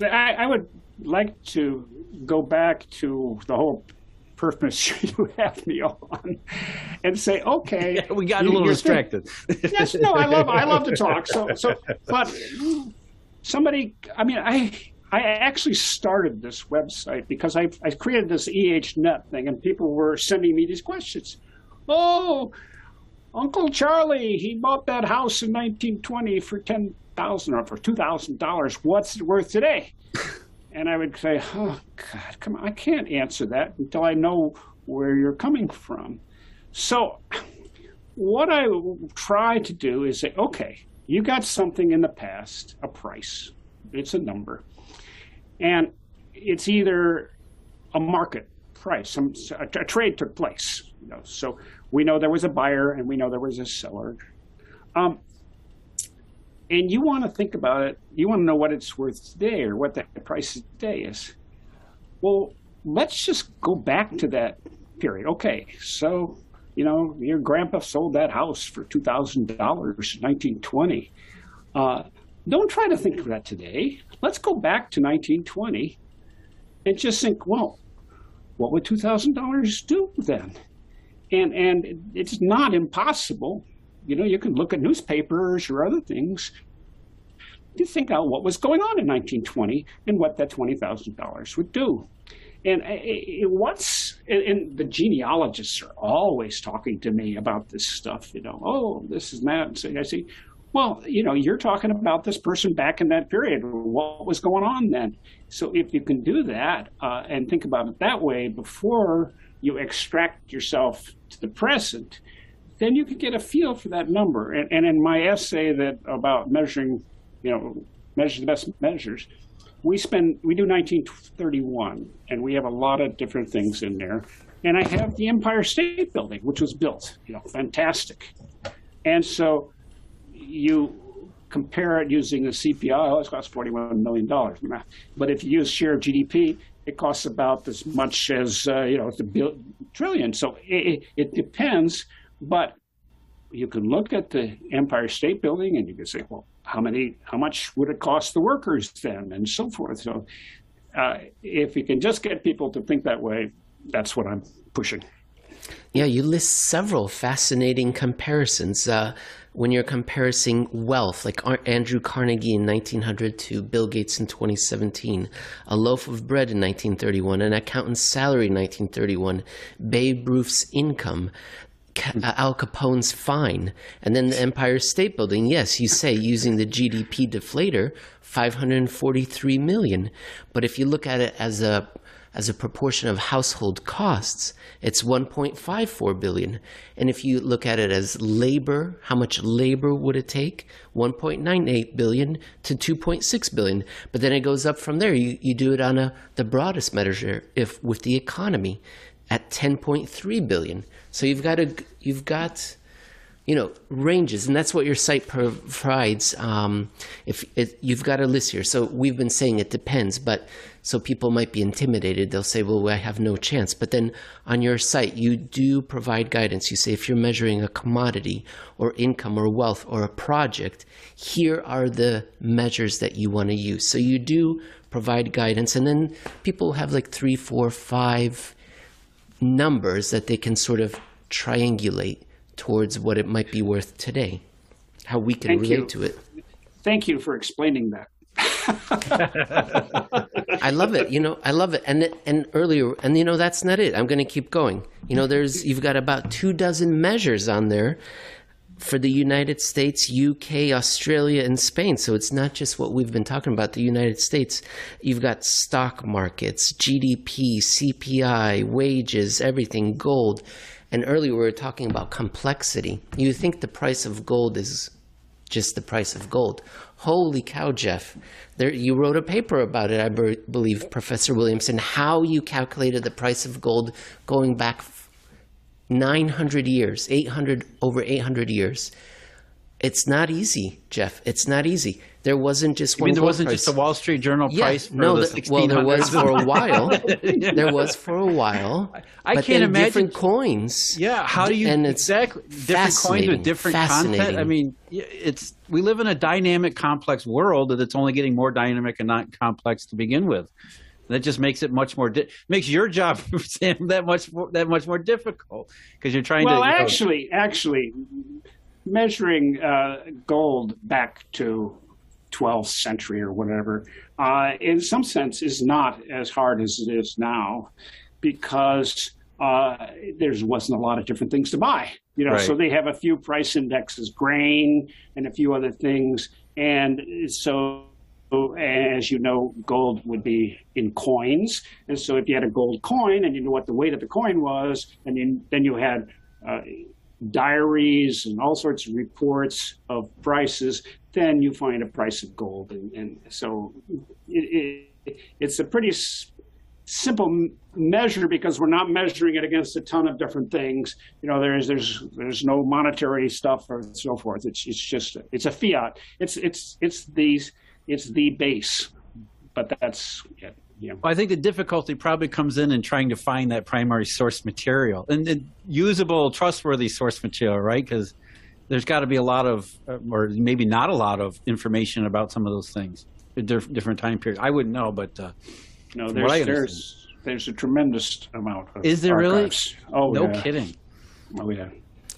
I, I would like to go back to the whole purpose you have me on and say, okay. We got a little distracted. yes, no, I love I love to talk. So so but somebody I mean I I actually started this website because I I created this EH.Net thing and people were sending me these questions. Oh, Uncle Charlie, he bought that house in 1920 for ten thousand or for two thousand dollars. What's it worth today? And I would say, oh God, come on, I can't answer that until I know where you're coming from. So what I try to do is say, okay, you got something in the past, a price, it's a number, and it's either a market price, some a, a trade took place. You know, so we know there was a buyer and we know there was a seller. Um, and you want to think about it. You want to know what it's worth today or what that price today is. Well, let's just go back to that period. Okay, so you know, your grandpa sold that house for two thousand dollars in nineteen twenty. Uh, don't try to think of that today. Let's go back to nineteen twenty, and just think, well, what would two thousand dollars do then? And and it's not impossible. You know, you can look at newspapers or other things. to think out what was going on in 1920 and what that twenty thousand dollars would do. And what's and- and the genealogists are always talking to me about this stuff. You know, oh, this is that. And so I say, well, you know, you're talking about this person back in that period. What was going on then? So if you can do that uh, and think about it that way before you extract yourself to the present, then you can get a feel for that number. And, and in my essay that about measuring, you know, measure the best measures, we spend we do 1931 and we have a lot of different things in there and i have the empire state building which was built you know fantastic and so you compare it using the cpi oh, it costs 41 million dollars but if you use share of gdp it costs about as much as uh, you know the bill, trillion so it, it depends but you can look at the Empire State Building and you can say, well, how many, how much would it cost the workers then, and so forth. So, uh, if you can just get people to think that way, that's what I'm pushing. Yeah, you list several fascinating comparisons. Uh, when you're comparing wealth, like Andrew Carnegie in 1900 to Bill Gates in 2017, a loaf of bread in 1931, an accountant's salary in 1931, Babe Ruth's income, uh, Al Capone's fine, and then the Empire State Building. Yes, you say using the GDP deflator, 543 million. But if you look at it as a as a proportion of household costs, it's 1.54 billion. And if you look at it as labor, how much labor would it take? 1.98 billion to 2.6 billion. But then it goes up from there. You, you do it on a the broadest measure, if with the economy, at 10.3 billion. So you've got a you've got you know ranges and that's what your site provides um, if it, you've got a list here. So we've been saying it depends but so people might be intimidated. They'll say well i have no chance. But then on your site you do provide guidance. You say if you're measuring a commodity or income or wealth or a project here are the measures that you want to use. So you do provide guidance and then people have like three four five numbers that they can sort of triangulate towards what it might be worth today, how we can Thank relate you. to it. Thank you for explaining that. I love it. You know, I love it. And and earlier, and you know, that's not it. I'm going to keep going. You know, there's you've got about two dozen measures on there for the United States, UK, Australia, and Spain. So it's not just what we've been talking about, the United States. You've got stock markets, GDP, CPI, wages, everything, gold. And earlier we were talking about complexity. You think the price of gold is just the price of gold. Holy cow, Jeff. There, you wrote a paper about it, I be- believe, Professor Williamson, how you calculated the price of gold going back 900 years, 800 over 800 years. It's not easy, Jeff. It's not easy. There wasn't just I one. mean, there wasn't price. just a Wall Street Journal Yeah, price for no, the the- well, there was for a while. There was for a while. I but can't then imagine- different coins. Yeah, how do you and it's exactly different coins with different content? I mean, it's we live in a dynamic, complex world that's only getting more dynamic and not complex to begin with. That just makes it much more di- makes your job Sam that much more, that much more difficult because you're trying Well, to. you know- actually, actually, measuring uh, gold back to 12th century or whatever, uh, in some sense, is not as hard as it is now, because uh, there wasn't a lot of different things to buy. You know, Right. so they have a few price indexes, grain, and a few other things, and so. As you know, gold would be in coins, and so if you had a gold coin and you knew what the weight of the coin was, and then then you had uh, diaries and all sorts of reports of prices, then you find a price of gold. And, and so it, it, it's a pretty simple measure because we're not measuring it against a ton of different things. You know, there's there's there's no monetary stuff or so forth. It's it's just it's a fiat. It's it's it's these it's the base, but that's yeah. yeah. I think the difficulty probably comes in in trying to find that primary source material and, and usable, trustworthy source material, right? Because there's got to be a lot of, uh, or maybe not a lot of information about some of those things different time periods. I wouldn't know, but uh, No, From what I there's there's there's a tremendous amount of Is there really? Oh no yeah. kidding. Oh yeah.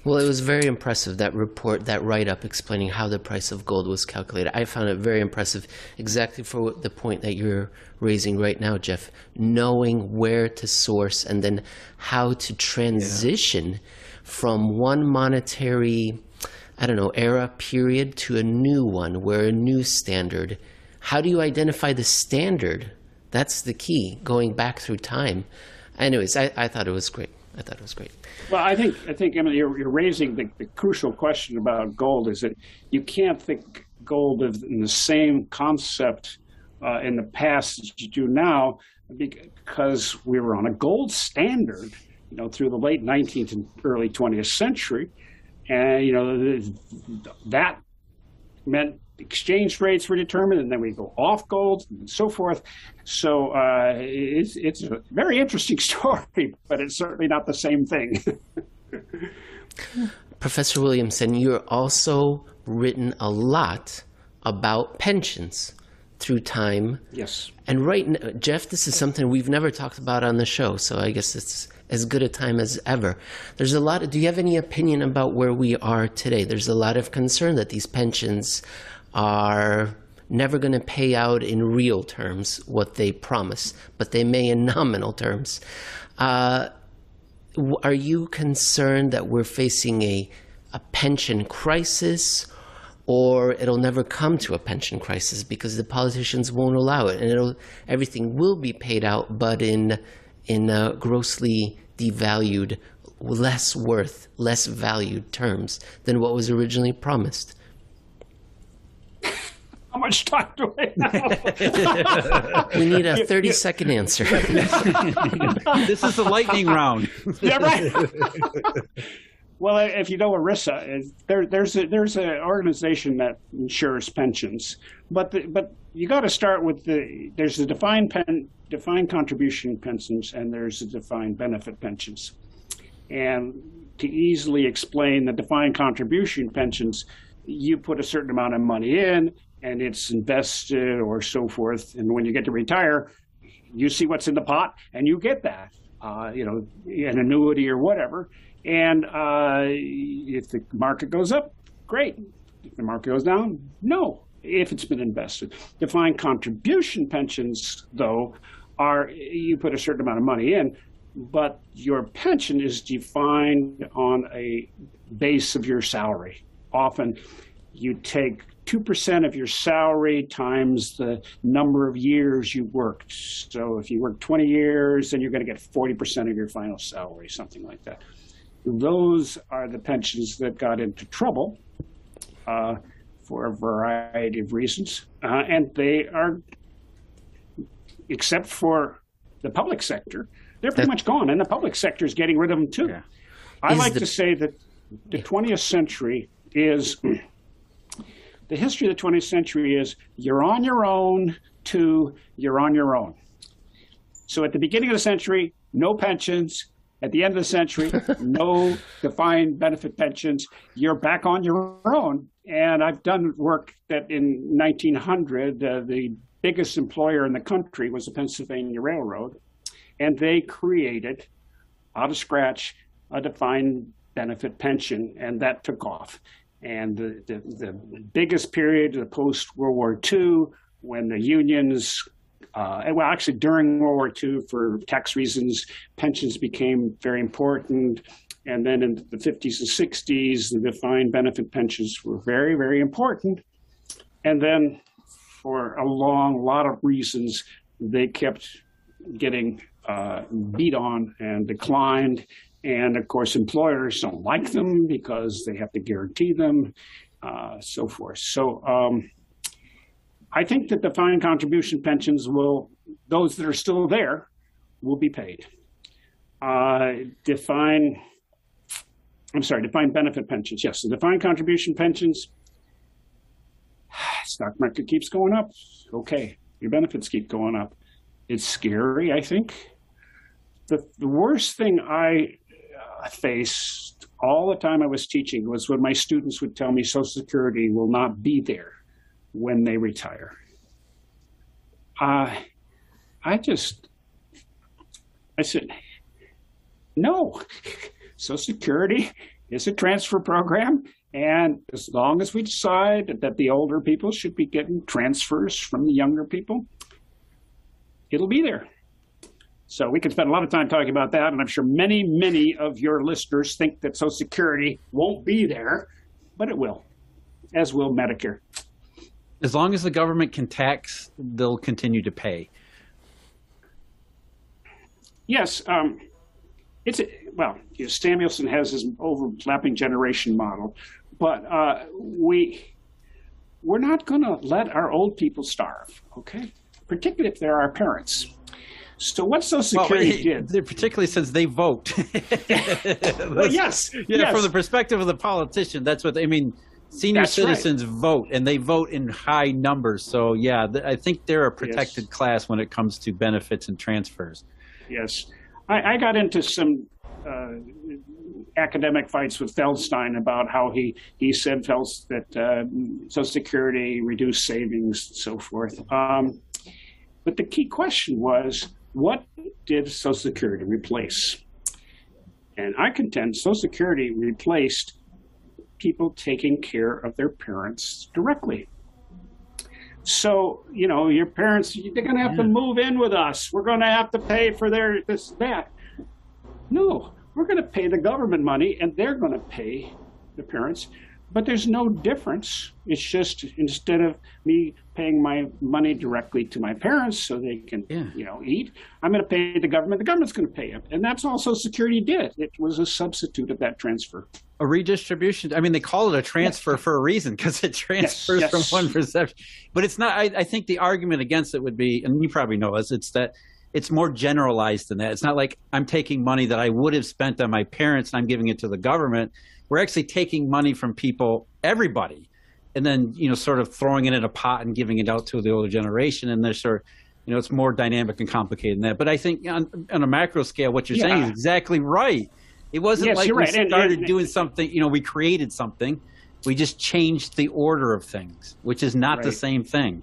Well, it was very impressive that report, that write up explaining how the price of gold was calculated. I found it very impressive, exactly for the point that you're raising right now, Jeff. Knowing where to source and then how to transition from one monetary, I don't know, era period to a new one, where a new standard. How do you identify the standard? That's the key, going back through time. Anyways, I, I thought it was great. I thought it was great. Well, I think I think Emily, you're, you're raising the, the crucial question about gold. Is that you can't think gold in the same concept uh, in the past as you do now, because we were on a gold standard, you know, through the late 19th and early 20th century, and you know that meant exchange rates were determined, and then we go off gold and so forth. So uh, it's it's a very interesting story, but it's certainly not the same thing. Professor Williamson, you're also written a lot about pensions through time. yes. And right now, Jeff, this is something we've never talked about on the show, so I guess it's as good a time as ever. There's a lot of, do you have any opinion about where we are today? There's a lot of concern that these pensions are never going to pay out in real terms what they promise, but they may in nominal terms. Uh, are you concerned that we're facing a, a pension crisis or it'll never come to a pension crisis because the politicians won't allow it and everything will be paid out but in in uh, grossly devalued less worth less valued terms than what was originally promised How much time do I have? we need a 30 second answer this is the lightning round. yeah, right. well, if you know ERISA, uh, there, there's a, there's an organization that insures pensions, but the, but you got to start with the there's the defined pen defined contribution pensions and there's the defined benefit pensions, and to easily explain the defined contribution pensions, you put a certain amount of money in and it's invested or so forth, and when you get to retire, you see what's in the pot and you get that, uh, you know, an annuity or whatever. And uh, if the market goes up, great. If the market goes down, no. If it's been invested, defined contribution pensions, though, are you put a certain amount of money in, but your pension is defined on a base of your salary. often you take 2% of your salary times the number of years you worked. So if you work 20 years, then you're going to get 40% of your final salary, something like that. Those are the pensions that got into trouble uh, for a variety of reasons. Uh, and they are, except for the public sector, they're pretty That- much gone. And the public sector is getting rid of them too. Yeah. I Is like the- to say that the 20th century is the history of the 20th century is you're on your own to you're on your own. So at the beginning of the century, no pensions. At the end of the century, no defined benefit pensions. You're back on your own. And I've done work that in 1900, uh, the biggest employer in the country was the Pennsylvania Railroad. And they created, out of scratch, a defined benefit pension, and that took off. And the, the, the biggest period, the post World War II, when the unions, uh, well, actually during World War II, for tax reasons, pensions became very important. And then in the 50s and 60s, the defined benefit pensions were very, very important. And then for a long lot of reasons, they kept getting uh, beat on and declined. And of course, employers don't like them because they have to guarantee them, uh, so forth. So um, I think that the defined contribution pensions will, those that are still there, will be paid. Uh, define, I'm sorry, defined benefit pensions. Yes, the defined contribution pensions. Stock market keeps going up. Okay, your benefits keep going up. It's scary, I think. The, the worst thing I faced all the time I was teaching was when my students would tell me Social Security will not be there when they retire. Uh, I just, I said, no, Social Security is a transfer program. And as long as we decide that the older people should be getting transfers from the younger people, it'll be there. So we could spend a lot of time talking about that, and I'm sure many, many of your listeners think that Social Security won't be there, but it will, as will Medicare. As long as the government can tax, they'll continue to pay. Yes, um, it's a, well. You know, Samuelson has his overlapping generation model, but uh, we we're not going to let our old people starve. Okay, particularly if they're our parents. So what Social Security did? particularly since they vote. Well, yes, Yeah, yes. from the perspective of the politician, that's what I mean. Senior That's right. citizens vote, and they vote in high numbers. So, yeah, th- I think they're a protected Yes. class when it comes to benefits and transfers. Yes, I, I got into some uh, academic fights with Feldstein about how he he said Fels that uh, Social Security reduced savings and so forth. Um, but the key question was, what did Social Security replace? And I contend Social Security replaced people taking care of their parents directly. So, you know, your parents, they're going to have to move in with us. We're going to have to pay for their this, that. No, we're going to pay the government money and they're going to pay the parents. But there's no difference. It's just instead of me paying my money directly to my parents so they can, Yeah. you know, eat, I'm going to pay the government. The government's going to pay it. And that's all Social Security did. It was a substitute of that transfer. A redistribution. I mean, they call it a transfer for a reason because it transfers yes. from one perception. But it's not. I, I think the argument against it would be, and you probably know this, it's that it's more generalized than that. It's not like I'm taking money that I would have spent on my parents and I'm giving it to the government. We're actually taking money from people, everybody, and then you know, sort of throwing it in a pot and giving it out to the older generation. And there's sort of, you know, it's more dynamic and complicated than that. But I think on, on a macro scale, what you're saying is exactly right. It wasn't Yes, like we right. Started and- doing something. You know, we created something. We just changed the order of things, which is not the same thing.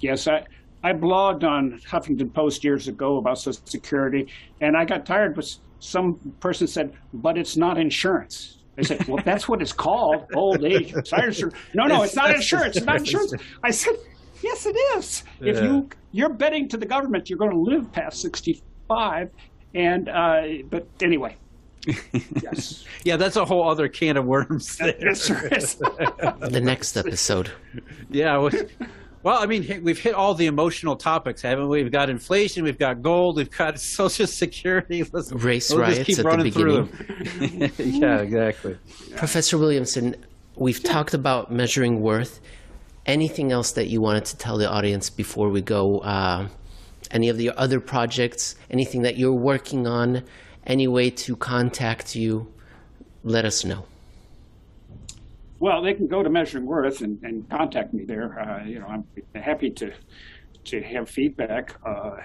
Yes, I, I blogged on Huffington Post years ago about Social Security, and I got tired because some person said, "But it's not insurance." I said, "Well, that's what it's called, old age retirement insurance." No, no, it's not insurance. It's not insurance. I said, "Yes, it is. If you you're betting to the government, you're going to live past 65." And uh, but anyway, Yes. Yeah, that's a whole other can of worms. There. yes, there is. The next episode. Yeah. Well, I mean, we've hit all the emotional topics, haven't we? We've got inflation, we've got gold, we've got Social Security. Let's, Race we'll riots just keep at the running through them. yeah, exactly. Professor Williamson, we've talked about measuring worth. Anything else that you wanted to tell the audience before we go? Uh, any of the other projects? Anything that you're working on? Any way to contact you? Let us know. Well, they can go to Measuring Worth and, and contact me there. Uh, you know, I'm happy to to have feedback. Uh,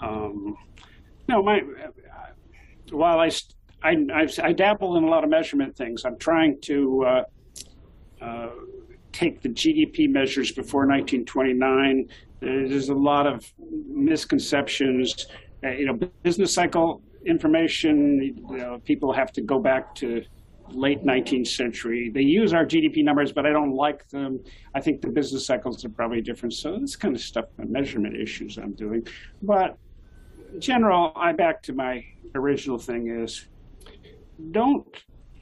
um, no, my while I, I I've, I dabble in a lot of measurement things. I'm trying to uh, uh, take the GDP measures before 1929. There's a lot of misconceptions. Uh, you know, business cycle information. You know, people have to go back to late 19th century. They use our GDP numbers, but I don't like them. I think the business cycles are probably different. So this kind of stuff, the measurement issues I'm doing. But general, I back to my original thing is don't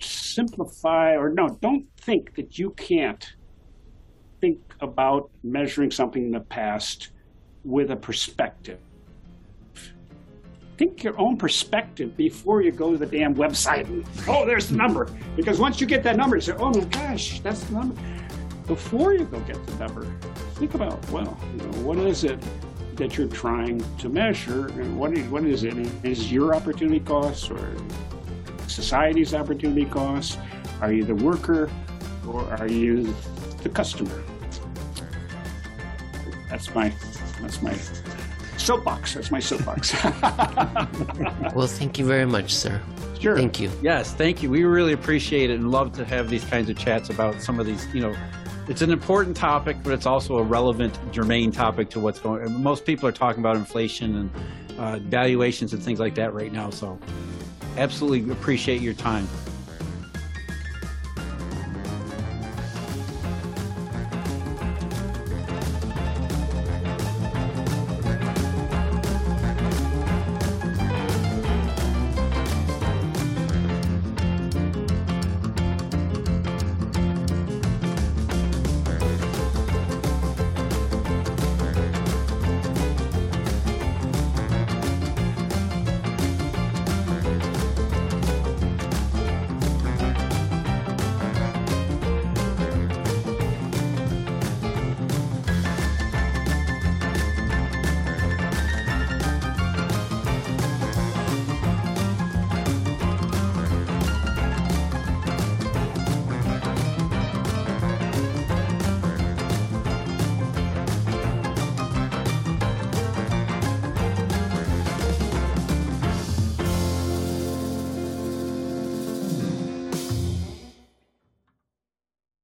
simplify or no, don't think that you can't think about measuring something in the past with a perspective. Think your own perspective before you go to the damn website and, oh, there's the number. Because once you get that number, you say, oh my gosh, that's the number. Before you go get the number, think about, well, you know, what is it that you're trying to measure and what is, what is it? Is your opportunity cost or society's opportunity cost? Are you the worker or are you the customer? That's my, that's my soapbox. That's my soapbox. Well, thank you very much, sir. sure. Thank you. Yes, thank you. We really appreciate it and love to have these kinds of chats about some of these, you know, it's an important topic, but it's also a relevant, germane topic to what's going on. Most people are talking about inflation and uh, valuations and things like that right now. So absolutely appreciate your time.